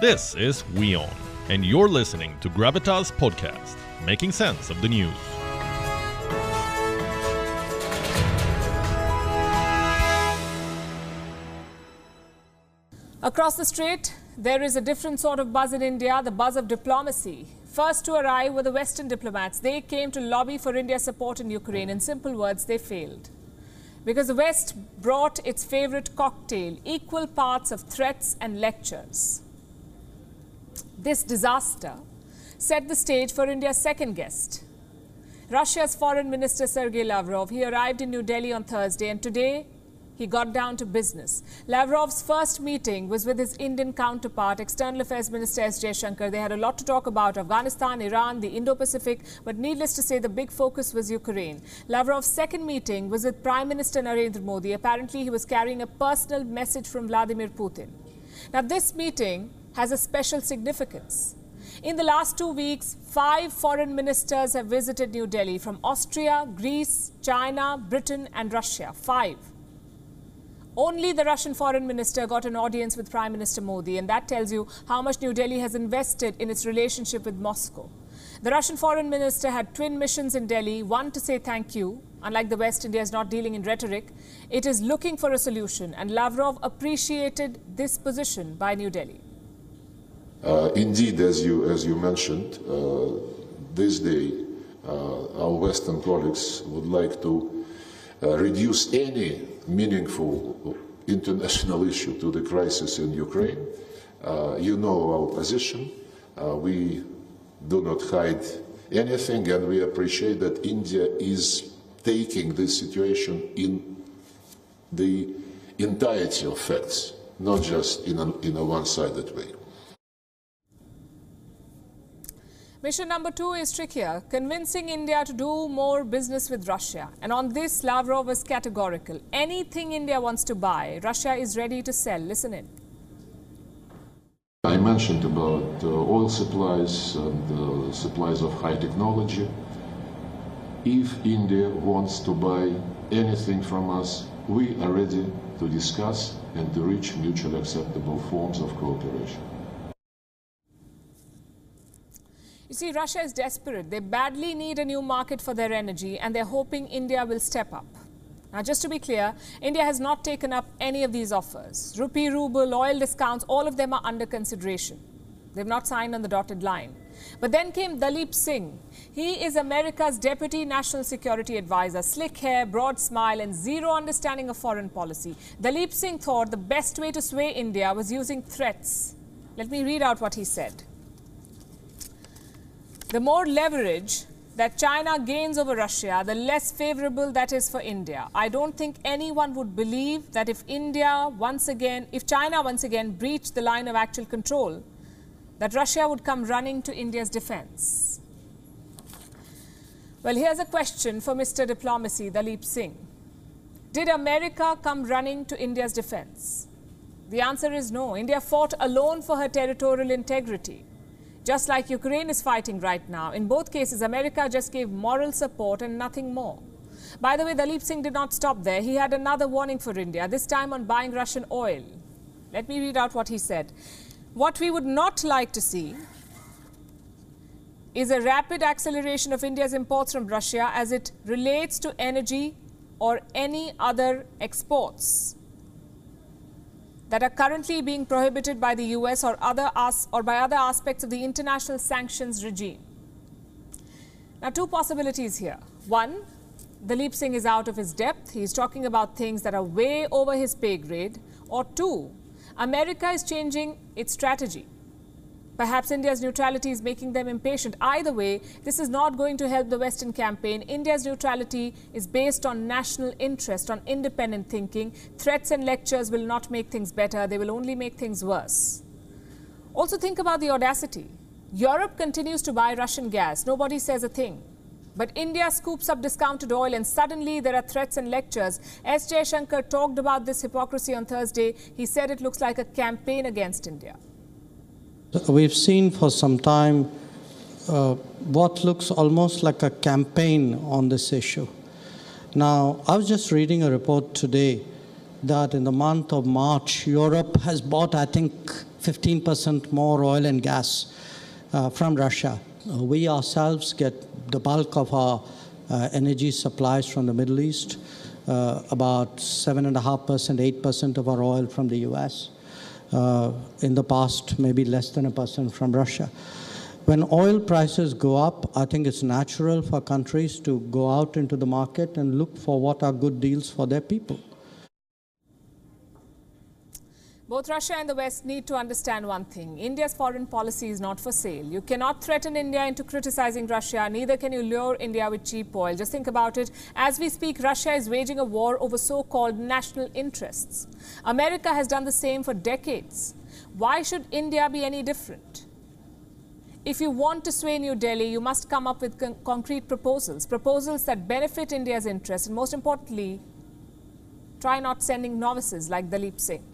This is WION, and you're listening to Gravitas Podcast, making sense of the news. Across the strait, there is a different sort of buzz in India, the buzz of diplomacy. First to arrive were the Western diplomats. They came to lobby for India's support in Ukraine. In simple words, they failed. Because the West brought its favorite cocktail, equal parts of threats and lectures. This disaster set the stage for India's second guest. Russia's Foreign Minister Sergei Lavrov. He arrived in New Delhi on Thursday and today he got down to business. Lavrov's first meeting was with his Indian counterpart, External Affairs Minister S. Jaishankar. They had a lot to talk about Afghanistan, Iran, the Indo Pacific, but needless to say, the big focus was Ukraine. Lavrov's second meeting was with Prime Minister Narendra Modi. Apparently, he was carrying a personal message from Vladimir Putin. Now, this meeting has a special significance. In the last two weeks, five foreign ministers have visited New Delhi from Austria, Greece, China, Britain, and Russia. Five. Only the Russian foreign minister got an audience with Prime Minister Modi, and that tells you how much New Delhi has invested in its relationship with Moscow. The Russian foreign minister had twin missions in Delhi one to say thank you. Unlike the West, India is not dealing in rhetoric. It is looking for a solution, and Lavrov appreciated this position by New Delhi. Uh, indeed, as you, as you mentioned, uh, this day uh, our Western colleagues would like to reduce any meaningful international issue to the crisis in Ukraine. You know our position. We do not hide anything, and we appreciate that India is taking this situation in the entirety of facts, not just in a, in a one-sided way. Mission number two is trickier, convincing India to do more business with Russia. And on this, Lavrov was categorical. Anything India wants to buy, Russia is ready to sell. Listen in. I mentioned about uh, oil supplies and uh, supplies of high technology. If India wants to buy anything from us, we are ready to discuss and to reach mutually acceptable forms of cooperation. You see, Russia is desperate. They badly need a new market for their energy, and they're hoping India will step up. Now, just to be clear, India has not taken up any of these offers. Rupee, ruble, oil discounts, all of them are under consideration. They've not signed on the dotted line. But then came Daleep Singh. He is America's Deputy National Security Advisor, slick hair, broad smile, and zero understanding of foreign policy. Daleep Singh thought the best way to sway India was using threats. Let me read out what he said. The more leverage that China gains over Russia, the less favorable that is for India. I don't think anyone would believe that if India once again, if China once again breached the line of actual control, that Russia would come running to India's defense. Well, here's a question for Mr. Diplomacy, Daleep Singh. Did America come running to India's defense? The answer is no. India fought alone for her territorial integrity just like Ukraine is fighting right now. In both cases, America just gave moral support and nothing more. By the way, Daleep Singh did not stop there. He had another warning for India, this time on buying Russian oil. Let me read out what he said. What we would not like to see is a rapid acceleration of India's imports from Russia as it relates to energy or any other exports that are currently being prohibited by the US or, other or by other aspects of the international sanctions regime. Now, two possibilities here. One, Daleep Singh is out of his depth. He's talking about things that are way over his pay grade. Or two, America is changing its strategy. Perhaps India's neutrality is making them impatient. Either way, this is not going to help the Western campaign. India's neutrality is based on national interest, on independent thinking. Threats and lectures will not make things better, they will only make things worse. Also, think about the audacity. Europe continues to buy Russian gas, nobody says a thing. But India scoops up discounted oil and suddenly there are threats and lectures. S. Jaishankar talked about this hypocrisy on Thursday. He said it looks like a campaign against India. We've seen for some time uh, what looks almost like a campaign on this issue. Now, I was just reading a report today that in the month of March, Europe has bought, I think, 15% more oil and gas uh, from Russia. Uh, we ourselves get the bulk of our uh, energy supplies from the Middle East, uh, about 7.5%, 8% of our oil from the US. Uh, in the past, maybe less than a percent from Russia. When oil prices go up, I think it's natural for countries to go out into the market and look for what are good deals for their people. Both Russia and the West need to understand one thing. India's foreign policy is not for sale. You cannot threaten India into criticizing Russia, neither can you lure India with cheap oil. Just think about it. As we speak, Russia is waging a war over so called national interests. America has done the same for decades. Why should India be any different? If you want to sway New Delhi, you must come up with con concrete proposals, proposals that benefit India's interests, and most importantly, try not sending novices like Daleep Singh.